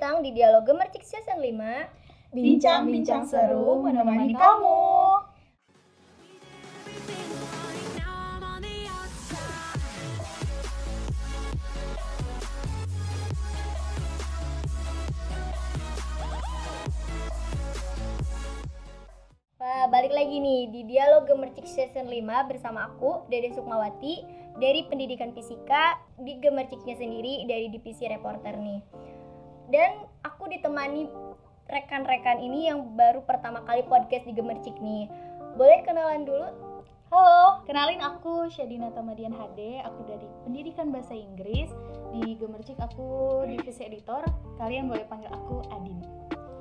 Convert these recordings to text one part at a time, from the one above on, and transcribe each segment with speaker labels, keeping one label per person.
Speaker 1: datang di Dialog Gemercik Season 5
Speaker 2: Bincang-bincang seru menemani kamu.
Speaker 1: Wah, balik lagi nih di Dialog Gemercik Season 5 bersama aku, Dede Sukmawati dari Pendidikan Fisika di Gemerciknya sendiri dari Divisi Reporter nih. Dan aku ditemani rekan-rekan ini yang baru pertama kali podcast di Gemercik nih. Boleh kenalan dulu?
Speaker 2: Halo, kenalin aku Syadina Tamadian HD, aku dari Pendidikan Bahasa Inggris. Di Gemercik aku divisi editor, kalian boleh panggil aku Adin.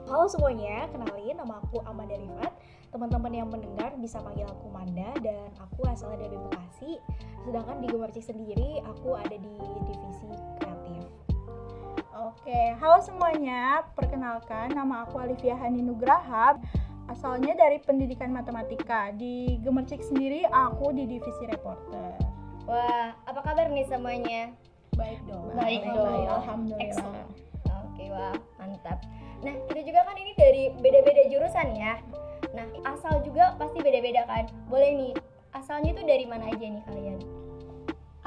Speaker 3: Halo semuanya, kenalin nama aku Amanda Rifat. Teman-teman yang mendengar bisa panggil aku Manda dan aku asalnya dari Bekasi. Sedangkan di Gemercik sendiri aku ada di divisi kreatif.
Speaker 4: Oke, halo semuanya. Perkenalkan, nama aku Alivia Hani Nugraha. Asalnya dari pendidikan matematika. Di Gemercik sendiri, aku di divisi reporter.
Speaker 1: Wah, apa kabar nih semuanya?
Speaker 4: Baik dong.
Speaker 2: Baik dong.
Speaker 4: Alhamdulillah.
Speaker 2: Excellent.
Speaker 1: Oke, wah, mantap. Nah, kita juga kan ini dari beda-beda jurusan ya. Nah, asal juga pasti beda-beda kan. Boleh nih, asalnya itu dari mana aja nih kalian?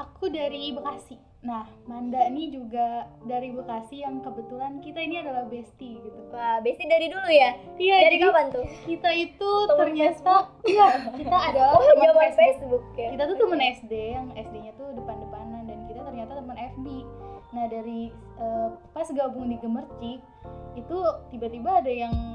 Speaker 2: Aku dari Bekasi. Nah, Manda nih juga dari Bekasi yang kebetulan kita ini adalah bestie gitu.
Speaker 1: Wah, Besti dari dulu ya?
Speaker 2: Iya,
Speaker 1: dari
Speaker 2: jadi
Speaker 1: kapan tuh?
Speaker 2: kita itu
Speaker 1: Temen
Speaker 2: ternyata iya, kita adalah
Speaker 1: Oh,
Speaker 2: teman
Speaker 1: zaman
Speaker 2: Facebook.
Speaker 1: Facebook ya.
Speaker 2: kita tuh temen SD yang SD-nya tuh depan-depanan dan kita ternyata teman FB nah dari eh, pas gabung di Gemercik itu tiba-tiba ada yang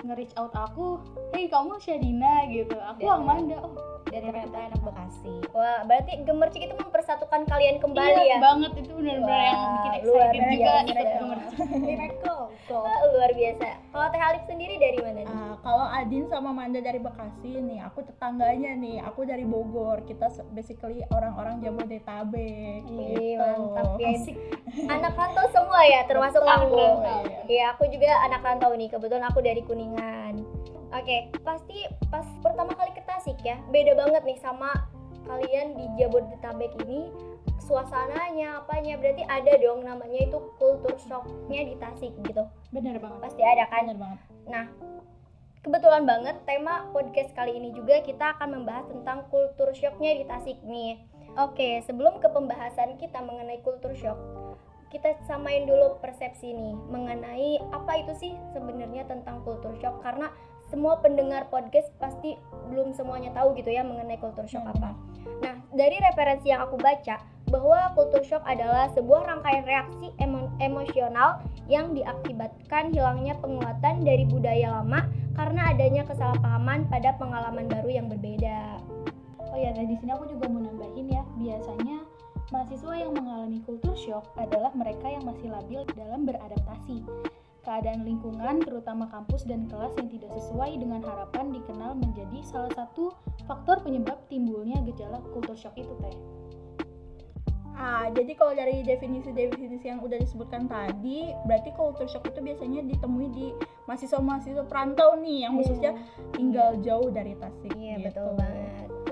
Speaker 2: nge-reach out aku hey kamu Syadina gitu aku
Speaker 3: Dan-
Speaker 2: Amanda oh
Speaker 3: Dan ternyata anak Bekasi.
Speaker 1: Wah, berarti gemercik itu mempersatukan kalian kembali
Speaker 2: iya
Speaker 1: ya?
Speaker 2: banget itu benar-benar yang bikin excited juga
Speaker 1: biasa.
Speaker 2: ikut Gemercik
Speaker 3: Miracle.
Speaker 1: Wah, luar biasa. Kalau Teh Alif sendiri dari mana nih?
Speaker 4: Ah, kalau Adin sama Manda dari Bekasi nih, aku tetangganya nih. Aku dari Bogor. Kita basically orang-orang Jabodetabek.
Speaker 1: Wih,
Speaker 4: gitu.
Speaker 1: mantap ya. Anak rantau semua ya, termasuk
Speaker 2: Betul,
Speaker 1: aku. Iya, aku juga anak rantau nih. Kebetulan aku dari Kuningan. Oke, pasti pas pertama kali ke Tasik ya, beda banget nih sama kalian di Jabodetabek ini suasananya apanya berarti ada dong namanya itu kultur shocknya di Tasik gitu
Speaker 2: bener banget
Speaker 1: pasti ada kan
Speaker 4: Bener banget.
Speaker 1: Nah, kebetulan banget tema podcast kali ini juga kita akan membahas tentang kultur shocknya di Tasik nih. Oke, sebelum ke pembahasan kita mengenai kultur shock, kita samain dulu persepsi nih mengenai apa itu sih sebenarnya tentang kultur shock karena semua pendengar podcast pasti belum semuanya tahu gitu ya mengenai kultur shock apa. Nah, dari referensi yang aku baca bahwa kultur shock adalah sebuah rangkaian reaksi emo- emosional yang diakibatkan hilangnya penguatan dari budaya lama karena adanya kesalahpahaman pada pengalaman baru yang berbeda.
Speaker 2: Oh ya, di sini aku juga mau nambahin ya, biasanya mahasiswa yang mengalami kultur shock adalah mereka yang masih labil dalam beradaptasi. Keadaan lingkungan, terutama kampus dan kelas yang tidak sesuai dengan harapan dikenal menjadi salah satu faktor penyebab timbulnya gejala kultur shock itu teh.
Speaker 4: Ah, jadi kalau dari definisi-definisi yang udah disebutkan tadi, berarti culture shock itu biasanya ditemui di mahasiswa-mahasiswa perantau nih, yang khususnya tinggal jauh dari Tasik.
Speaker 1: Iya
Speaker 4: gitu.
Speaker 1: betul banget.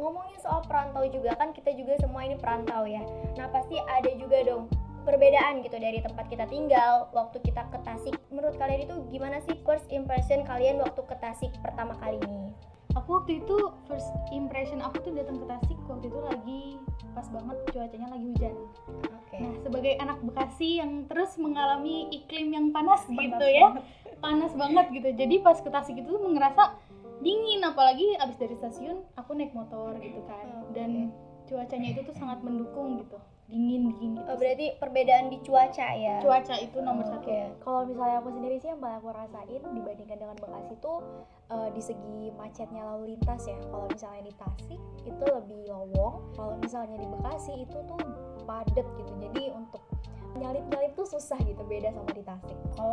Speaker 1: Ngomongin soal perantau juga kan kita juga semua ini perantau ya. Nah pasti ada juga dong perbedaan gitu dari tempat kita tinggal waktu kita ke Tasik. Menurut kalian itu gimana sih first impression kalian waktu ke Tasik pertama kali ini?
Speaker 2: Aku waktu itu first impression aku tuh datang ke Tasik waktu itu lagi pas banget cuacanya lagi hujan.
Speaker 1: Oke.
Speaker 2: Nah, sebagai anak Bekasi yang terus mengalami iklim yang panas,
Speaker 4: Panas
Speaker 2: gitu ya. Panas banget gitu. Jadi pas ke Tasik itu tuh ngerasa dingin apalagi abis dari stasiun aku naik motor gitu kan.
Speaker 1: Oke.
Speaker 2: Dan cuacanya itu tuh sangat mendukung gitu. Dingin dingin gitu.
Speaker 1: Oh, berarti perbedaan di cuaca ya?
Speaker 2: cuaca itu nomor satu.
Speaker 1: Oke.
Speaker 3: Kalau misalnya aku sendiri sih yang paling aku rasain dibandingkan dengan Bekasi tuh eh, di segi macetnya lalu lintas ya. Kalau misalnya di Tasik itu lebih lowong, kalau misalnya di Bekasi itu tuh padat gitu. Jadi untuk nyalip-nyalip tuh susah gitu beda sama di Tasik.
Speaker 4: Kalau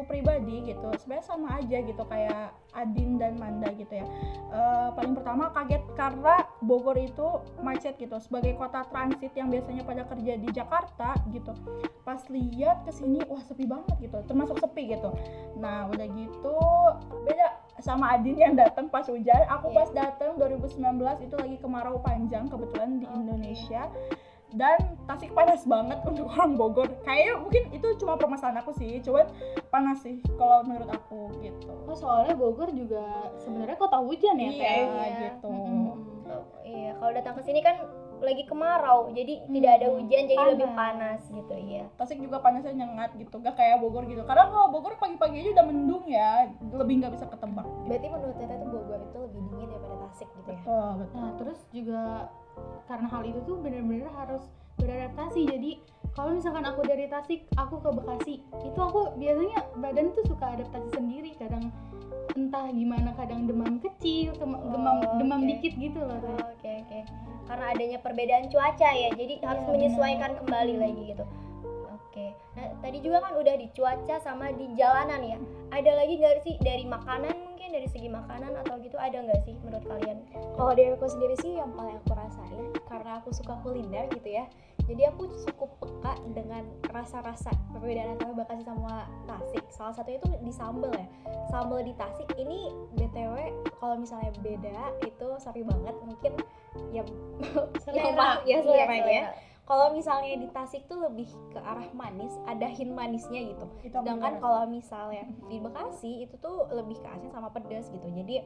Speaker 4: aku pribadi gitu, sebenarnya sama aja gitu kayak Adin dan Manda gitu ya. Eh, paling pertama kaget karena Bogor itu macet gitu. Sebagai kota transit yang biasanya pada kerja di Jakarta gitu, pas lihat ke sini wah sepi banget gitu, termasuk sepi gitu. Nah udah gitu beda sama Adin yang datang pas hujan. Aku
Speaker 1: Iya.
Speaker 4: pas datang 2019 itu lagi kemarau panjang kebetulan di. Indonesia. Dan Tasik panas banget untuk orang Bogor kayaknya mungkin itu cuma permasalahan aku sih cuman panas sih kalau menurut aku gitu
Speaker 2: Oh, soalnya Bogor juga sebenarnya kota hujan ya,
Speaker 4: iya?
Speaker 1: Iya.
Speaker 4: gitu.
Speaker 1: Oh, iya kalau datang ke sini kan lagi kemarau jadi
Speaker 2: Hmm,
Speaker 1: tidak ada hujan jadi lebih
Speaker 2: panas.
Speaker 1: gitu iya
Speaker 4: Tasik juga panasnya nyengat gitu gak kayak Bogor gitu karena kalau Bogor pagi-pagi aja udah mendung ya lebih nggak bisa ketebak
Speaker 3: berarti menurut Tete tuh Bogor itu lebih dingin daripada Tasik gitu ya
Speaker 4: betul betul
Speaker 2: Nah, terus juga karena hal itu tuh benar-benar harus beradaptasi. Jadi kalau misalkan aku dari Tasik, aku ke Bekasi, itu aku biasanya badan tuh suka adaptasi sendiri. Kadang entah gimana, kadang demam kecil, demam
Speaker 1: Oh,
Speaker 2: demam
Speaker 1: oke.
Speaker 2: dikit gitu loh.
Speaker 1: Oke oke karena adanya perbedaan cuaca ya jadi harus
Speaker 2: Iya,
Speaker 1: menyesuaikan kembali
Speaker 2: Hmm.
Speaker 1: lagi gitu oke. Nah tadi juga kan udah di cuaca sama di jalanan ya. Ada lagi nggak sih dari makanan mungkin dari segi makanan atau gitu ada nggak sih menurut kalian?
Speaker 3: Kalau dari aku sendiri sih yang paling aku rasain karena aku suka kuliner gitu ya jadi aku cukup peka dengan rasa-rasa perbedaan antara Bekasi sama Tasik salah satunya itu di sambal ya. Sambal di Tasik ini btw kalau misalnya beda itu sorry banget mungkin ya
Speaker 2: Selera.
Speaker 3: ya
Speaker 1: Iya,
Speaker 3: selera ya.
Speaker 1: selera.
Speaker 3: Kalau misalnya di Tasik tuh lebih ke arah manis ada hint manisnya gitu. Sedangkan kalau misalnya di Bekasi itu tuh lebih ke asin sama pedas gitu. Jadi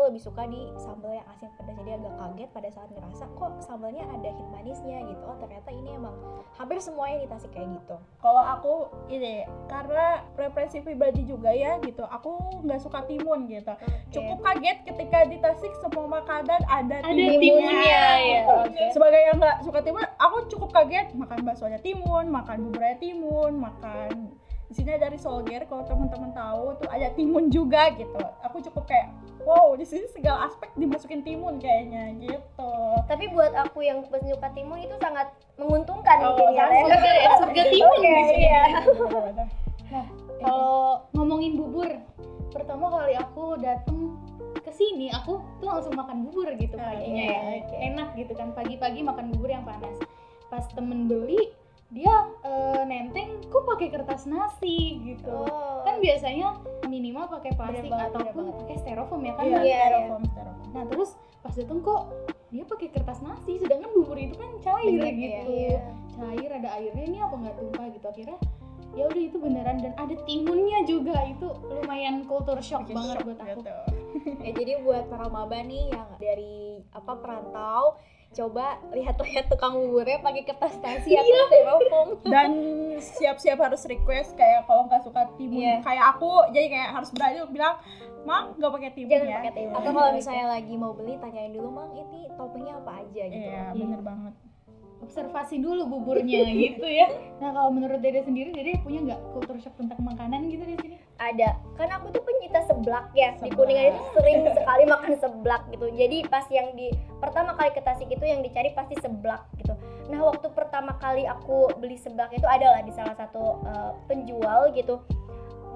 Speaker 3: aku lebih suka di sambal yang asin pedas jadi agak kaget pada saat ngerasa kok sambalnya ada hint manisnya? gitu. Oh ternyata ini emang hampir semuanya di Tasik kayak gitu.
Speaker 4: Kalau aku ini karena preferensi pribadi juga ya gitu. Aku nggak suka timun gitu.
Speaker 1: Oke.
Speaker 4: cukup kaget ketika di Tasik semua makanan ada,
Speaker 2: Ada
Speaker 4: timunnya.
Speaker 2: timunnya, ya.
Speaker 1: Oke.
Speaker 4: sebagai yang nggak suka timun aku cukup kaget makan baksonya timun makan buburnya timun makan di sini dari Solger kalau teman-teman tahu tuh ada timun juga gitu aku cukup kayak wow di sini segala aspek dimasukin timun kayaknya gitu
Speaker 1: tapi buat aku yang penyuka timun itu sangat menguntungkan
Speaker 4: Oh,
Speaker 1: mungkin ya.
Speaker 2: Surga ya, surga timun
Speaker 1: Oke,
Speaker 2: di sini.
Speaker 1: iya.
Speaker 4: Bener-bener.
Speaker 2: Kalau ngomongin bubur, pertama kali aku dateng ke sini, aku tuh langsung makan bubur gitu
Speaker 4: Ah,
Speaker 1: iya,
Speaker 2: ya. Enak gitu kan, pagi-pagi makan bubur yang panas. Pas temen beli, dia eh, nenteng kok pakai kertas nasi gitu.
Speaker 1: Oh.
Speaker 2: Kan biasanya minimal pakai plastik
Speaker 1: banget,
Speaker 2: ataupun pakai styrofoam ya kan.
Speaker 4: iya
Speaker 1: Iya,
Speaker 4: styrofoam styrofoam
Speaker 2: Nah terus pas dateng kok dia pakai kertas nasi, sedangkan bubur itu kan cair
Speaker 3: Bener,
Speaker 2: gitu
Speaker 1: Iya.
Speaker 2: cair ada airnya ini apa nggak tumpah gitu akhirnya ya udah itu beneran dan ada timunnya juga itu lumayan culture shock
Speaker 4: Bikin
Speaker 2: banget
Speaker 4: shock
Speaker 2: buat aku
Speaker 4: gitu.
Speaker 3: ya jadi buat para maba nih yang dari apa perantau coba lihat-lihat tukang buburnya pakai kertas nasi atau styrofoam
Speaker 4: dan siap-siap harus request kayak kalau nggak suka timun.
Speaker 3: Iya.
Speaker 4: kayak aku jadi kayak harus berani bilang mang nggak pakai timun
Speaker 1: Jangan
Speaker 4: ya.
Speaker 1: pakai timun.
Speaker 3: atau kalau misalnya lagi mau beli tanyain dulu mang ini toppingnya apa aja? gitu.
Speaker 4: Iya. bener banget.
Speaker 2: Observasi dulu buburnya gitu ya. Nah kalau menurut Dede sendiri Dede punya nggak culture shock tentang makanan gitu di sini
Speaker 1: ada. Karena aku tuh pencinta seblak ya. Di
Speaker 4: Seblak.
Speaker 1: kuningan itu sering sekali makan seblak gitu. Jadi pas yang di pertama kali ke Tasik itu yang dicari pasti seblak gitu. Nah waktu pertama kali aku beli seblak itu adalah di salah satu eh, penjual gitu.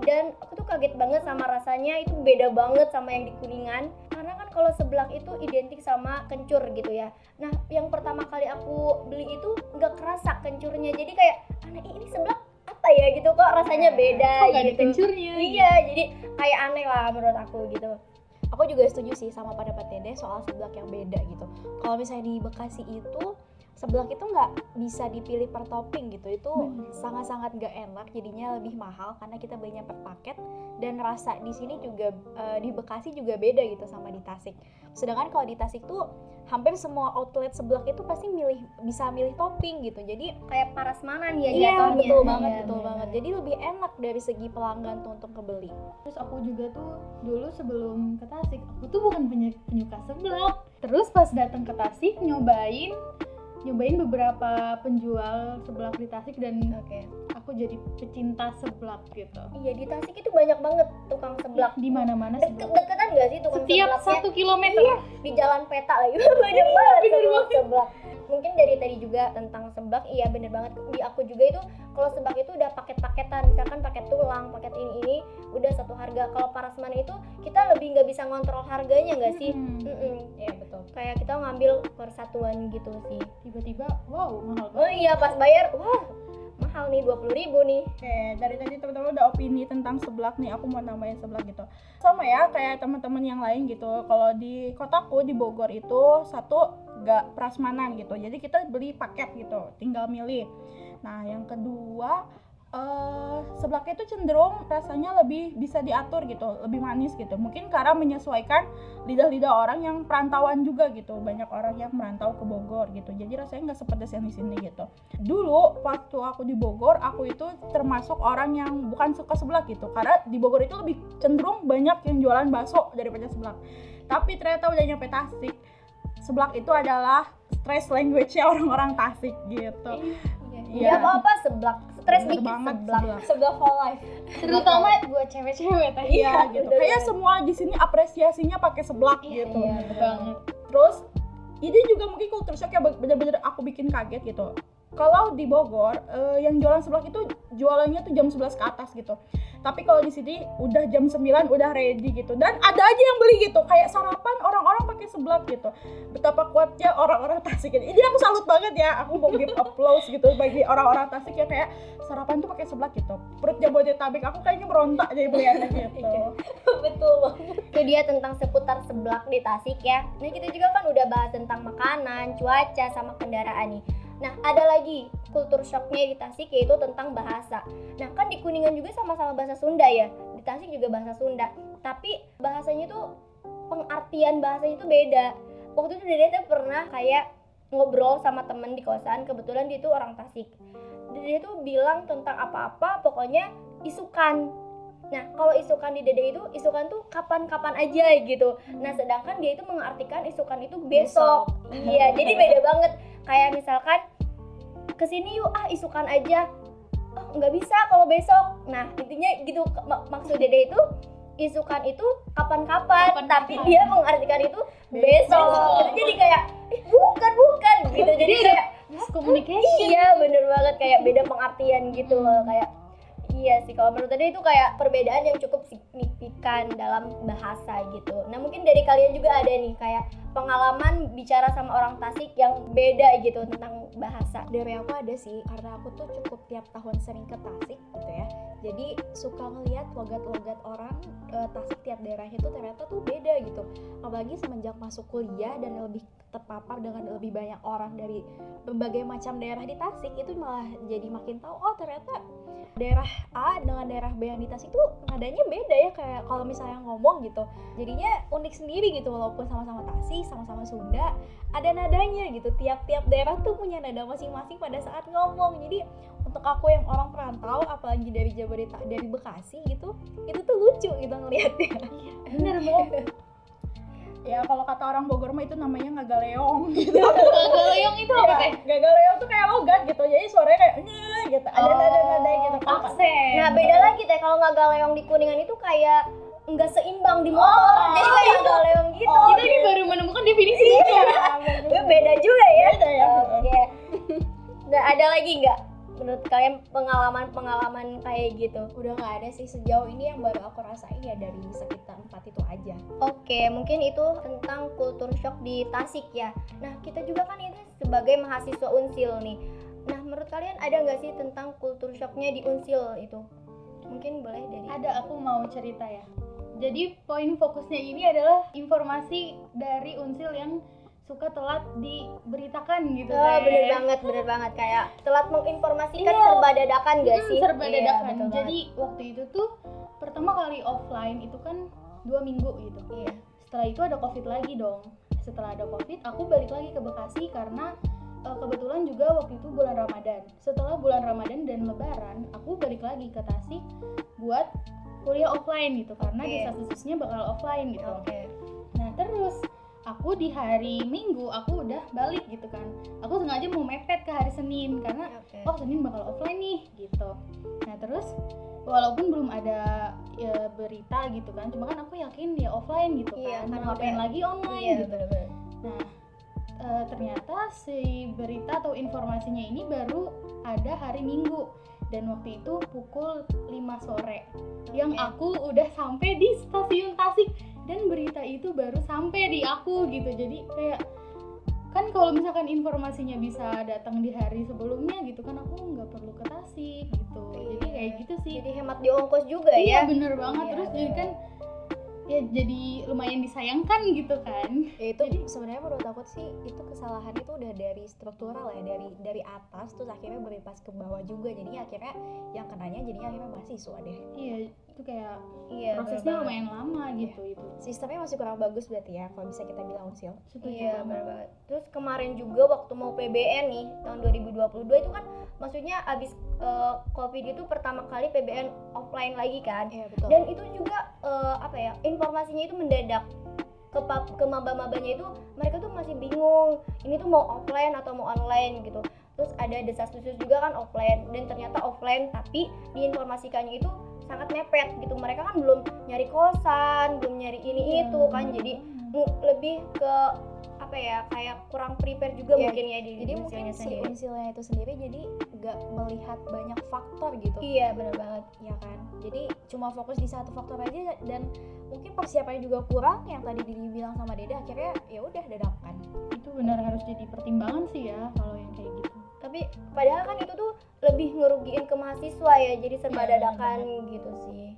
Speaker 1: Dan aku tuh kaget banget sama rasanya. Itu beda banget sama yang di kuningan. Karena kan kalau seblak itu identik sama kencur gitu ya. Nah yang pertama kali aku beli itu nggak kerasa kencurnya. Jadi kayak aneh ini seblak apa ya gitu kok rasanya beda
Speaker 2: kok ada
Speaker 1: gitu.
Speaker 2: kencurnya?
Speaker 1: Iya jadi kayak aneh lah menurut aku gitu.
Speaker 3: Aku juga setuju sih sama pendapat Dede soal seblak yang beda gitu. Kalau misalnya di Bekasi itu seblak itu nggak bisa dipilih per topping gitu. Itu sangat-sangat nggak enak jadinya lebih mahal karena kita belinya per paket. Dan rasa di sini juga eh, di Bekasi juga beda gitu sama di Tasik. Sedangkan kalau di Tasik tuh hampir semua outlet seblak itu pasti milih bisa milih topping gitu. Jadi
Speaker 1: kayak parasmanan ya
Speaker 3: iya
Speaker 1: jatuhnya.
Speaker 3: betul banget
Speaker 1: Iya,
Speaker 3: betul
Speaker 1: bener.
Speaker 3: banget. Jadi lebih enak dari segi pelanggan tuh untuk kebeli.
Speaker 2: Terus aku juga tuh dulu sebelum ke Tasik aku tuh bukan penyu- penyuka seblak. Terus pas datang ke Tasik nyobain nyobain beberapa penjual seblak di Tasik dan
Speaker 1: oke.
Speaker 2: aku jadi pecinta seblak gitu.
Speaker 1: Iya di Tasik itu banyak banget tukang seblak.
Speaker 2: Di mana-mana
Speaker 1: deket
Speaker 2: seblak
Speaker 1: deketan gak sih tukang
Speaker 2: setiap
Speaker 1: seblaknya?
Speaker 2: satu kilometer.
Speaker 1: Iya, di jalan peta lagi. Banyak banget seblak,
Speaker 2: banget.
Speaker 1: seblak mungkin dari tadi juga tentang seblak iya bener banget di aku juga itu kalau seblak itu udah paket-paketan misalkan paket tulang paket ini ini udah satu harga kalau parasmanan itu kita lebih nggak bisa ngontrol harganya nggak sih
Speaker 2: Hmm.
Speaker 1: Mm-mm.
Speaker 3: iya betul
Speaker 1: kayak kita ngambil persatuan gitu sih
Speaker 2: tiba-tiba wow mahal
Speaker 1: oh
Speaker 2: banget
Speaker 1: iya pas bayar wah mahal nih dua puluh ribu nih
Speaker 4: Oke, dari tadi teman-teman udah opini tentang seblak nih, aku mau nambahin seblak gitu. Sama ya kayak teman-teman yang lain gitu. Kalau di kotaku di Bogor itu satu gak prasmanan gitu. Jadi kita beli paket gitu tinggal milih. Nah yang kedua eh seblaknya itu cenderung rasanya lebih bisa diatur gitu lebih manis gitu. Mungkin karena menyesuaikan lidah-lidah orang yang perantauan juga gitu. Banyak orang yang merantau ke Bogor gitu. Jadi rasanya nggak sepedas yang di sini gitu. Dulu waktu aku di Bogor aku itu termasuk orang yang bukan suka seblak gitu. Karena di Bogor itu lebih cenderung banyak yang jualan bakso daripada seblak. Tapi ternyata udah nyampe Tasik seblak itu adalah stress language-nya orang-orang Tasik gitu.
Speaker 1: Ya apa apa seblak. Stres
Speaker 4: Bener
Speaker 1: dikit
Speaker 4: banget
Speaker 1: seblak.
Speaker 4: seblak.
Speaker 3: sebelah for life.
Speaker 2: Terutama buat cewek-cewek tadi.
Speaker 4: Iya gitu.
Speaker 1: bener
Speaker 4: Kayak semua di sini apresiasinya pakai seblak gitu.
Speaker 1: iya,
Speaker 2: banget.
Speaker 4: Terus ini juga mungkin culture shock ya bener-bener aku bikin kaget gitu. Kalau di Bogor eh, yang jualan seblak itu jualannya tuh jam 11 ke atas gitu. Tapi kalau di sini udah jam 9 udah ready gitu. Dan ada aja yang beli gitu. Kayak sarapan orang-orang pakai seblak gitu. Betapa kuatnya orang-orang Tasik ini. Ini aku salut banget ya. Aku mau give applause gitu bagi orang-orang Tasik yang kayak sarapan tuh pakai seblak gitu. Perut Jabodetabek aku kayaknya berontak jadi beliannya gitu.
Speaker 3: betul banget
Speaker 1: itu dia tentang seputar seblak di Tasik ya. Nah kita juga kan udah bahas tentang makanan, cuaca, sama kendaraan nih. Nah ada lagi kultur shocknya di Tasik yaitu tentang bahasa. Nah kan di Kuningan juga sama-sama bahasa Sunda ya. Di Tasik juga bahasa Sunda. Tapi bahasanya tuh pengertian bahasanya itu beda. Waktu itu Dede pernah kayak ngobrol sama temen di kosan. Kebetulan dia tuh orang Tasik. Dede tuh bilang tentang apa-apa pokoknya isukan Nah, kalau isukan di Dede itu isukan tuh kapan-kapan aja gitu. Nah, sedangkan dia itu mengartikan isukan itu besok. iya, jadi beda banget. Kayak misalkan ke sini yuk ah isukan aja. Oh, nggak bisa kalau besok. Nah, intinya gitu mak- maksud Dede itu isukan itu kapan-kapan, tapi dia mengartikan itu besok. Itu jadi kayak "Ih, bukan bukan gitu. Jadi kayak
Speaker 2: communication
Speaker 1: Iya bener banget kayak beda pengertian gitu loh kayak Iya sih kalau menurut tadi itu kayak perbedaan yang cukup signifikan dalam bahasa gitu. Nah mungkin dari kalian juga ada nih kayak pengalaman bicara sama orang Tasik yang beda gitu tentang bahasa.
Speaker 3: dari aku ada sih karena aku tuh cukup tiap tahun sering ke Tasik gitu ya jadi suka ngeliat logat-logat orang eh, Tasik tiap daerahnya tuh ternyata tuh beda gitu apalagi semenjak masuk kuliah dan lebih terpapar dengan lebih banyak orang dari berbagai macam daerah di Tasik itu malah jadi makin tahu oh ternyata daerah A dengan daerah B yang di Tasik tuh nadanya beda ya kayak kalau misalnya ngomong gitu jadinya unik sendiri gitu walaupun sama-sama Tasik sama-sama Sunda ada nadanya gitu. Tiap-tiap daerah tuh punya nada masing-masing pada saat ngomong. Jadi untuk aku yang orang perantau apalagi dari Jabodetabek dari Bekasi gitu itu tuh lucu gitu ngelihatnya.
Speaker 2: Bener banget
Speaker 4: Ya kalau kata orang Bogor mah itu namanya ngagaleong gitu.
Speaker 2: Galeong itu apa teh?
Speaker 4: Ya, ngagaleong tuh kayak logat gitu. Jadi suaranya kayak "Nye" gitu. Ada nada-nada gitu. Kalau kata-
Speaker 2: aksen
Speaker 1: Nah beda lagi teh kalau nggak galeong di kuningan itu kayak nggak seimbang di motor. Jadi kayak galeong gitu.
Speaker 4: Oh,
Speaker 2: kita ini baru menemukan definisi
Speaker 1: Itu beda juga ya.
Speaker 4: Beda ya.
Speaker 1: Oke. Nah ada lagi nggak menurut kalian pengalaman-pengalaman kayak gitu?
Speaker 3: udah nggak ada sih sejauh ini yang baru aku rasain ya dari sekitar empat itu aja
Speaker 1: Oke, mungkin itu tentang kultur shock di Tasik ya. Nah, kita juga kan ini sebagai mahasiswa Unsil nih. Nah, menurut kalian ada nggak sih tentang kultur shocknya di Unsil itu? Mungkin boleh dari
Speaker 2: ada aku mau cerita ya jadi poin fokusnya ini adalah informasi dari unsil yang suka telat diberitakan gitu
Speaker 1: Oh,
Speaker 2: Teh.
Speaker 1: bener banget, bener banget kayak telat menginformasikan
Speaker 2: Iya.
Speaker 1: serba dadakan gak
Speaker 2: Hmm,
Speaker 1: sih?
Speaker 2: serba
Speaker 1: Iya,
Speaker 2: dadakan
Speaker 1: banget.
Speaker 2: jadi waktu itu tuh pertama kali offline itu kan dua minggu gitu
Speaker 1: iya.
Speaker 2: setelah itu ada covid lagi dong setelah ada covid aku balik lagi ke Bekasi karena eh, kebetulan juga waktu itu bulan Ramadan setelah bulan Ramadan dan Lebaran aku balik lagi ke Tasik buat kuliah offline gitu karena
Speaker 1: Oke.
Speaker 2: desas-desusnya bakal offline gitu
Speaker 1: Oke.
Speaker 2: nah terus aku di hari Minggu aku udah balik gitu kan aku sengaja mau mepet ke hari Senin karena
Speaker 1: Oke.
Speaker 2: oh Senin bakal offline nih gitu nah terus walaupun belum ada ya, berita gitu kan cuma kan aku yakin dia offline gitu
Speaker 1: Iya,
Speaker 2: kan mau ngapain lagi online
Speaker 1: Iya,
Speaker 2: gitu
Speaker 1: bener-bener.
Speaker 2: nah eh, ternyata si berita atau informasinya ini baru ada hari Minggu dan waktu itu pukul 5 sore yang
Speaker 1: Oke.
Speaker 2: aku udah sampai di stasiun Tasik dan berita itu baru sampai di aku gitu jadi kayak kan kalau misalkan informasinya bisa datang di hari sebelumnya gitu kan aku nggak perlu ke Tasik gitu jadi
Speaker 1: Iya.
Speaker 2: kayak gitu sih
Speaker 1: Jadi hemat di ongkos juga
Speaker 2: iya
Speaker 1: ya.
Speaker 2: bener banget
Speaker 1: Iya,
Speaker 2: terus
Speaker 1: bener.
Speaker 2: jadi kan ya jadi lumayan disayangkan gitu kan.
Speaker 3: Ya itu sebenarnya menurut aku sih itu kesalahan itu udah dari struktural ya dari dari atas terus akhirnya berimbas ke bawah juga. Jadi akhirnya yang kenanya jadi akhirnya mahasiswa deh.
Speaker 2: Iya itu kayak
Speaker 1: iya
Speaker 2: prosesnya
Speaker 1: bener
Speaker 2: lumayan lama gitu itu
Speaker 3: sistemnya masih kurang bagus berarti ya kalau bisa kita bilang unsil
Speaker 2: setuju
Speaker 1: Iya
Speaker 2: banget.
Speaker 1: benar banget. Terus kemarin juga waktu mau PBN nih tahun 2022 itu kan maksudnya abis eh, COVID itu pertama kali PBN offline lagi kan.
Speaker 3: iya betul
Speaker 1: Dan itu juga eh, apa ya informasinya itu mendadak ke pa- ke maba-mabanya itu mereka tuh masih bingung ini tuh mau offline atau mau online gitu. Terus ada desas-desus juga kan offline dan ternyata offline tapi diinformasikannya itu sangat mepet gitu. Mereka kan belum nyari kosan, belum nyari ini
Speaker 2: Iya,
Speaker 1: itu kan. Jadi mu- lebih ke apa ya kayak kurang prepare juga
Speaker 3: Iya,
Speaker 1: mungkin ya di
Speaker 3: jadi mungkin si unsilnya itu sendiri jadi nggak melihat banyak faktor gitu
Speaker 1: Iya benar banget.
Speaker 3: ya kan jadi cuma fokus di satu faktor aja dan mungkin persiapannya juga kurang yang tadi dibilang sama Deda akhirnya ya udah dadakan
Speaker 2: itu benar harus jadi pertimbangan sih ya kalau yang kayak
Speaker 1: Tapi padahal kan itu tuh lebih ngerugiin ke mahasiswa ya jadi serba
Speaker 4: Iya,
Speaker 1: dadakan gitu sih.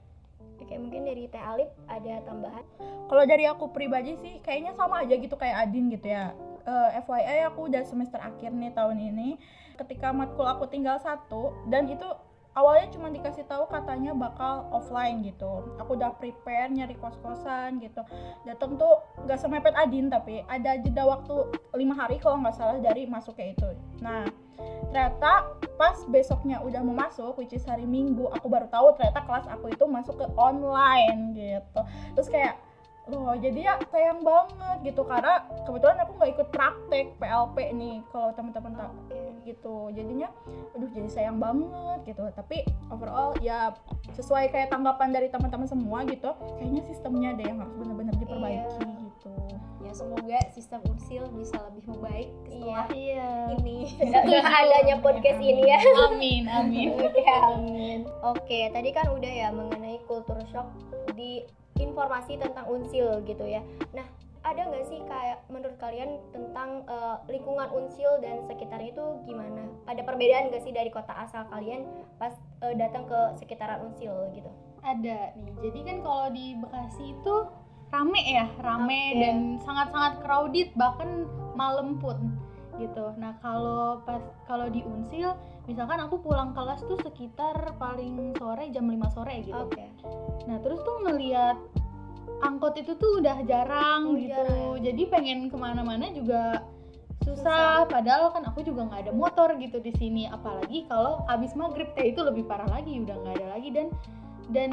Speaker 1: Oke mungkin dari Teh Alif ada tambahan.
Speaker 4: Kalau dari aku pribadi sih kayaknya sama aja gitu kayak Adin gitu ya. Eh, FYI aku udah semester akhir nih tahun ini. Ketika matkul aku tinggal satu dan itu awalnya cuma dikasih tahu katanya bakal offline gitu. Aku udah prepare nyari kos-kosan gitu. Datang tuh nggak semepet Adin tapi ada jeda waktu lima hari kalau nggak salah dari masuknya itu. Nah ternyata pas besoknya udah mau masuk which is hari Minggu aku baru tahu ternyata kelas aku itu masuk ke online gitu. Terus kayak loh jadi ya sayang banget gitu. Karena kebetulan aku nggak ikut praktek PLP nih kalau teman-teman tak gitu. Jadinya aduh jadi sayang banget gitu. Tapi overall ya sesuai kayak tanggapan dari teman-teman semua gitu kayaknya sistemnya deh yang harus benar-benar diperbaiki
Speaker 1: Iya.
Speaker 4: Gitu
Speaker 3: ya semoga sistem unsil bisa lebih membaik setelah
Speaker 2: iya
Speaker 3: ini
Speaker 1: Dengan adanya podcast ini ya.
Speaker 2: amin amin
Speaker 1: Oke, amin. Oke, tadi kan udah ya mengenai culture shock di informasi tentang unsil gitu ya. Nah, ada nggak sih kayak menurut kalian tentang eh, lingkungan unsil dan sekitarnya itu gimana? Ada perbedaan nggak sih dari kota asal kalian pas eh, datang ke sekitaran unsil gitu?
Speaker 2: ada nih jadi kan kalau di Bekasi itu rame ya rame
Speaker 1: Oke.
Speaker 2: dan sangat-sangat crowded bahkan malam pun gitu. Nah kalau pas kalau di Unsil misalkan aku pulang kelas tuh sekitar paling sore jam 5 sore gitu.
Speaker 1: Oke.
Speaker 2: nah terus tuh ngelihat angkot itu tuh udah jarang
Speaker 1: Oh,
Speaker 2: gitu.
Speaker 1: jarang.
Speaker 2: jadi pengen ke mana-mana juga susah. Padahal kan aku juga nggak ada motor gitu di sini. Apalagi kalau abis maghrib teh itu lebih parah lagi udah nggak ada lagi. Dan dan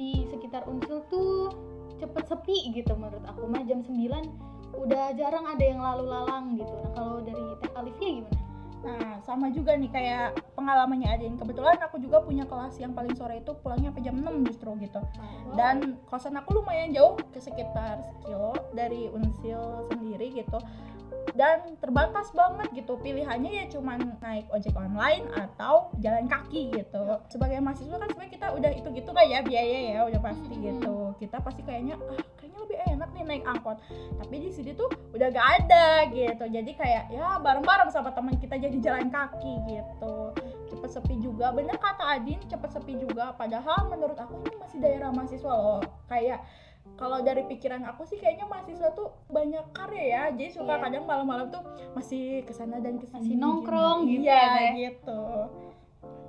Speaker 2: di sekitar Unsil tuh cepet sepi gitu menurut aku mah jam 9 udah jarang ada yang lalu lalang gitu nah kalau dari Teh Alifia gimana?
Speaker 4: Nah, sama juga nih kayak pengalamannya Adin. Kebetulan aku juga punya kelas yang paling sore itu pulangnya sampai jam 6 justru gitu. Dan kosan aku lumayan jauh ke sekitar sekilo dari Unsil sendiri gitu. Dan terbatas banget gitu pilihannya ya cuman naik ojek online atau jalan kaki gitu. Sebagai mahasiswa kan sebenarnya kita udah itu gitu kan ya biaya ya udah pasti gitu. Kita pasti kayaknya ah kayaknya lebih enak nih naik angkot. Tapi di sini tuh udah gak ada gitu. Jadi kayak ya bareng-bareng sama teman kita jadi jalan kaki gitu cepet sepi juga bener kata Adin cepet sepi juga padahal menurut aku ini masih daerah mahasiswa loh kayak kalau dari pikiran aku sih kayaknya mahasiswa tuh banyak karya ya jadi suka
Speaker 1: Iya.
Speaker 4: kadang malam-malam tuh masih ke sana dan ke sini
Speaker 2: Masih nongkrong gitu
Speaker 4: iya
Speaker 2: ya,
Speaker 4: gitu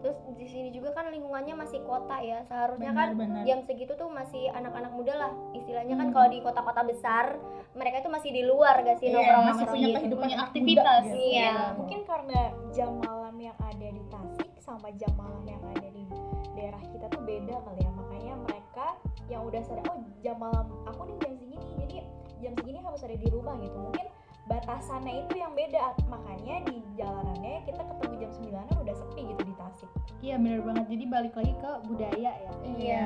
Speaker 1: Terus di sini juga kan lingkungannya masih kota ya. Seharusnya kan
Speaker 4: benar-benar
Speaker 1: jam segitu tuh masih anak-anak muda lah istilahnya kan
Speaker 4: Hmm.
Speaker 1: kalau di kota-kota besar mereka itu masih di luar gak sih
Speaker 4: Iya,
Speaker 1: nongkrong
Speaker 4: masih punya
Speaker 1: gitu.
Speaker 4: kehidupan
Speaker 2: Punya aktivitas.
Speaker 4: muda, gitu.
Speaker 1: Iya.
Speaker 3: mungkin karena jam malam yang ada di Tasik sama jam malam yang ada di daerah kita tuh beda kali ya makanya mereka yang udah sadar oh jam malam aku nih jam segini jadi jam segini harus ada di rumah gitu mungkin batasannya itu yang beda makanya di jalanannya kita ketemu jam 9 udah sepi gitu di Tasik
Speaker 2: iya bener banget jadi balik lagi ke budaya ya
Speaker 1: Iya.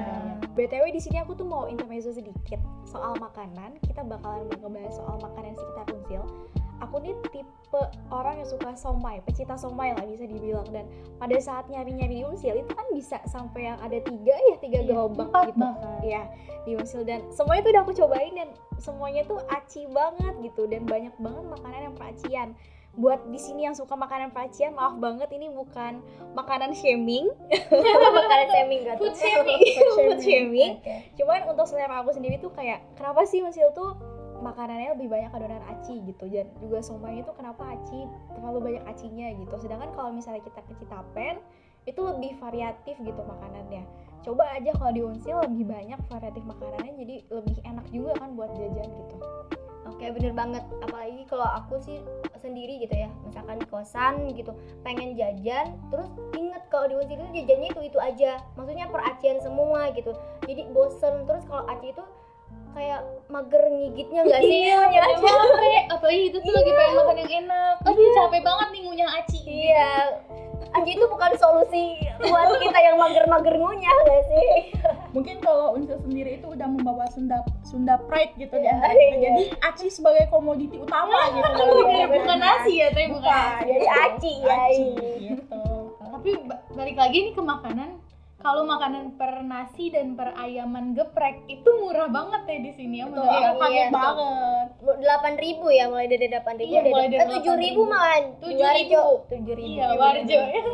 Speaker 3: BTW di sini aku tuh mau intermezzo sedikit soal makanan. Kita bakalan ngebahas soal makanan sekitar Unsil. Aku nih tipe orang yang suka somai, pecinta somai lah bisa dibilang dan pada saat nyari-nyari di Unsil itu kan bisa sampai yang ada tiga ya tiga
Speaker 2: Iya,
Speaker 3: gerobak gitu.
Speaker 2: bahkan.
Speaker 3: Iya di Unsil dan semuanya tuh udah aku cobain dan semuanya tuh aci banget gitu dan banyak banget makanan yang peracian. buat di sini yang suka makanan Pracian maaf banget ini bukan makanan shaming
Speaker 1: makanan shaming gak tuh?
Speaker 2: Food shaming.
Speaker 3: food shaming
Speaker 1: Oke.
Speaker 3: cuman untuk selera aku sendiri tuh kayak kenapa sih Masil tuh makanannya lebih banyak adonan aci gitu. Dan juga somai itu kenapa aci terlalu banyak acinya gitu. Sedangkan kalau misalnya kita ke Citapen itu lebih variatif gitu makanannya. Coba aja kalau di Unsil lebih banyak variatif makanannya jadi lebih enak juga kan buat jajan gitu.
Speaker 1: Oke bener banget. Apalagi kalau aku sih sendiri gitu ya. Misalkan di kosan gitu pengen jajan terus inget kalau di Unsil itu jajannya itu itu aja. Maksudnya peracian semua gitu. Jadi bosen. Terus kalau aci itu kayak mager ngigitnya nggak sih
Speaker 2: Iya,
Speaker 1: aci?
Speaker 2: capek. Apalagi itu tuh lagi pengen makan yang enak. Aduh, capek banget nih ngunyah aci.
Speaker 1: iya aci itu bukan solusi buat kita yang mager-mager ngunyah gak sih
Speaker 4: mungkin kalau Unsil sendiri itu udah membawa Sunda Sunda pride gitu di
Speaker 1: Iya,
Speaker 4: antara kita
Speaker 1: iya.
Speaker 4: jadi aci sebagai komoditi utama gitu dalam
Speaker 2: Bukan, nasi ya, tapi bukan.
Speaker 4: Bukan,
Speaker 1: jadi aci ya
Speaker 4: aci gitu
Speaker 2: Tapi ba- balik lagi nih ke makanan. Kalau makanan per nasi dan per ayaman geprek itu murah banget ya di sini ya menurut
Speaker 4: kaget
Speaker 1: Iya.
Speaker 4: banget
Speaker 1: delapan ribu ya mulai dari delapan ribu
Speaker 2: Iya, mulai dari
Speaker 1: tujuh ribu
Speaker 2: 8.000.
Speaker 1: malah
Speaker 2: 7.000.
Speaker 1: tujuh ribu
Speaker 2: Iya, Warjo ya.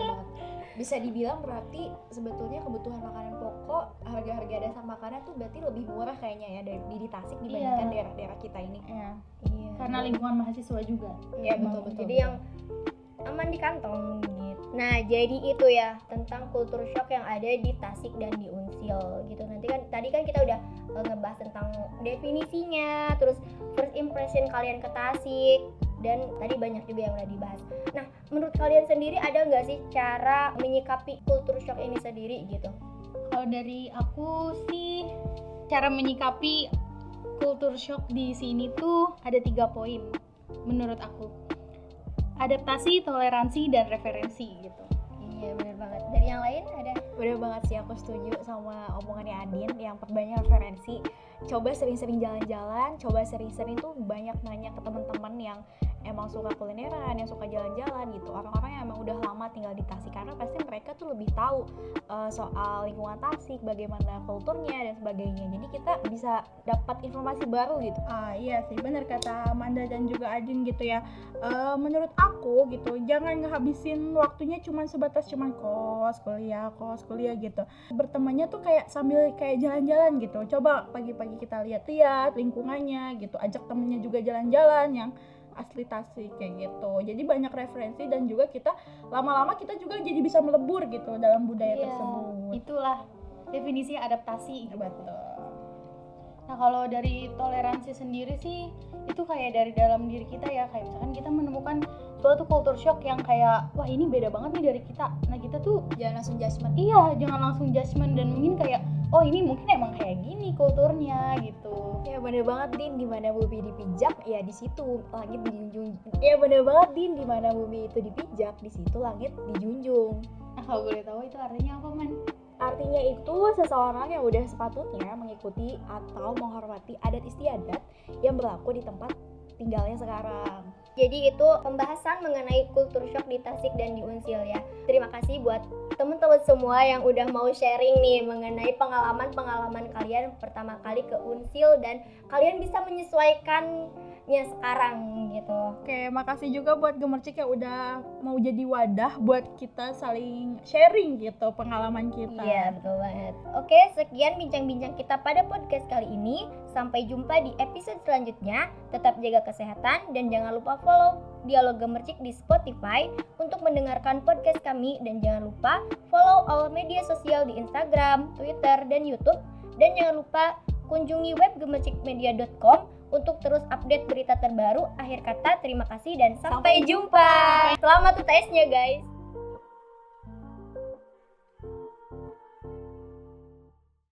Speaker 3: bisa dibilang berarti sebetulnya kebutuhan makanan pokok harga-harga dasar makanan tuh berarti lebih murah kayaknya ya dari di Tasik dibandingkan
Speaker 2: Iya.
Speaker 3: daerah-daerah kita ini
Speaker 4: Iya.
Speaker 1: Iya.
Speaker 2: Karena lingkungan mahasiswa juga.
Speaker 3: Iya, betul, betul,
Speaker 1: Jadi yang aman di kantong. Nah, jadi itu ya tentang kultur shock yang ada di Tasik dan di Unsil gitu. Nanti kan tadi kan kita udah eh, ngebahas tentang definisinya, terus first impression kalian ke Tasik dan tadi banyak juga yang udah dibahas. Nah, menurut kalian sendiri ada nggak sih cara menyikapi kultur shock ini sendiri gitu?
Speaker 2: Kalau dari aku sih cara menyikapi kultur shock di sini tuh ada tiga poin menurut aku. Adaptasi, toleransi, dan referensi gitu.
Speaker 1: Iya, bener banget. Dari yang lain ada?
Speaker 3: Bener banget sih aku setuju sama omongannya Adin yang perbanyak referensi coba sering-sering jalan-jalan coba sering-sering tuh banyak nanya ke teman-teman yang emang suka kulineran yang suka jalan-jalan gitu orang-orang yang emang udah lama tinggal di Tasik karena pasti mereka tuh lebih tahu uh, soal lingkungan Tasik bagaimana kulturnya dan sebagainya jadi kita bisa dapat informasi baru gitu
Speaker 4: Ah iya sih benar kata Amanda dan juga Adin gitu ya. Eh, menurut aku gitu jangan ngehabisin waktunya cuman sebatas cuman kos kuliah kos kuliah gitu. Bertemannya tuh kayak sambil kayak jalan-jalan gitu. Coba pagi-pagi kita lihat-lihat lingkungannya gitu. Ajak temennya juga jalan-jalan yang asli Tasik kayak gitu. Jadi banyak referensi dan juga kita lama-lama kita juga jadi bisa melebur gitu dalam budaya
Speaker 2: Iya,
Speaker 4: tersebut.
Speaker 2: Itulah definisi adaptasi. gitu.
Speaker 4: Betul.
Speaker 2: Nah kalau dari toleransi sendiri sih itu kayak dari dalam diri kita ya kayak misalkan kita menemukan suatu culture shock yang kayak wah ini beda banget nih dari kita. Nah kita tuh
Speaker 3: jangan langsung judgement
Speaker 2: iya jangan langsung judgement dan mungkin kayak oh ini mungkin emang kayak gini kulturnya gitu.
Speaker 3: Ya bener banget Din, di mana bumi dipijak ya di situ langit dijunjung. Ya bener banget Din, di mana bumi itu dipijak di situ langit dijunjung.
Speaker 2: Nah kalau boleh tahu itu artinya apa man?
Speaker 3: Artinya itu seseorang yang udah sepatutnya mengikuti atau menghormati adat istiadat yang berlaku di tempat tinggalnya sekarang.
Speaker 1: Jadi itu pembahasan mengenai kultur shock di Tasik dan di Unsil ya. Terima kasih buat teman-teman semua yang udah mau sharing nih mengenai pengalaman-pengalaman kalian pertama kali ke Unsil dan kalian bisa menyesuaikannya sekarang gitu.
Speaker 4: Oke, makasih juga buat Gemercik yang udah mau jadi wadah buat kita saling sharing gitu pengalaman kita.
Speaker 1: Iya, betul banget. Oke, sekian bincang-bincang kita pada podcast kali ini. Sampai jumpa di episode selanjutnya. Tetap jaga kesehatan dan jangan lupa follow Dialog Gemercik di Spotify untuk mendengarkan podcast kami dan jangan lupa follow all media sosial di Instagram, Twitter, dan YouTube. Dan jangan lupa kunjungi web gemercikmedia.com untuk terus update berita terbaru. Akhir kata, terima kasih dan sampai, jumpa. Selamat UTS-nya guys.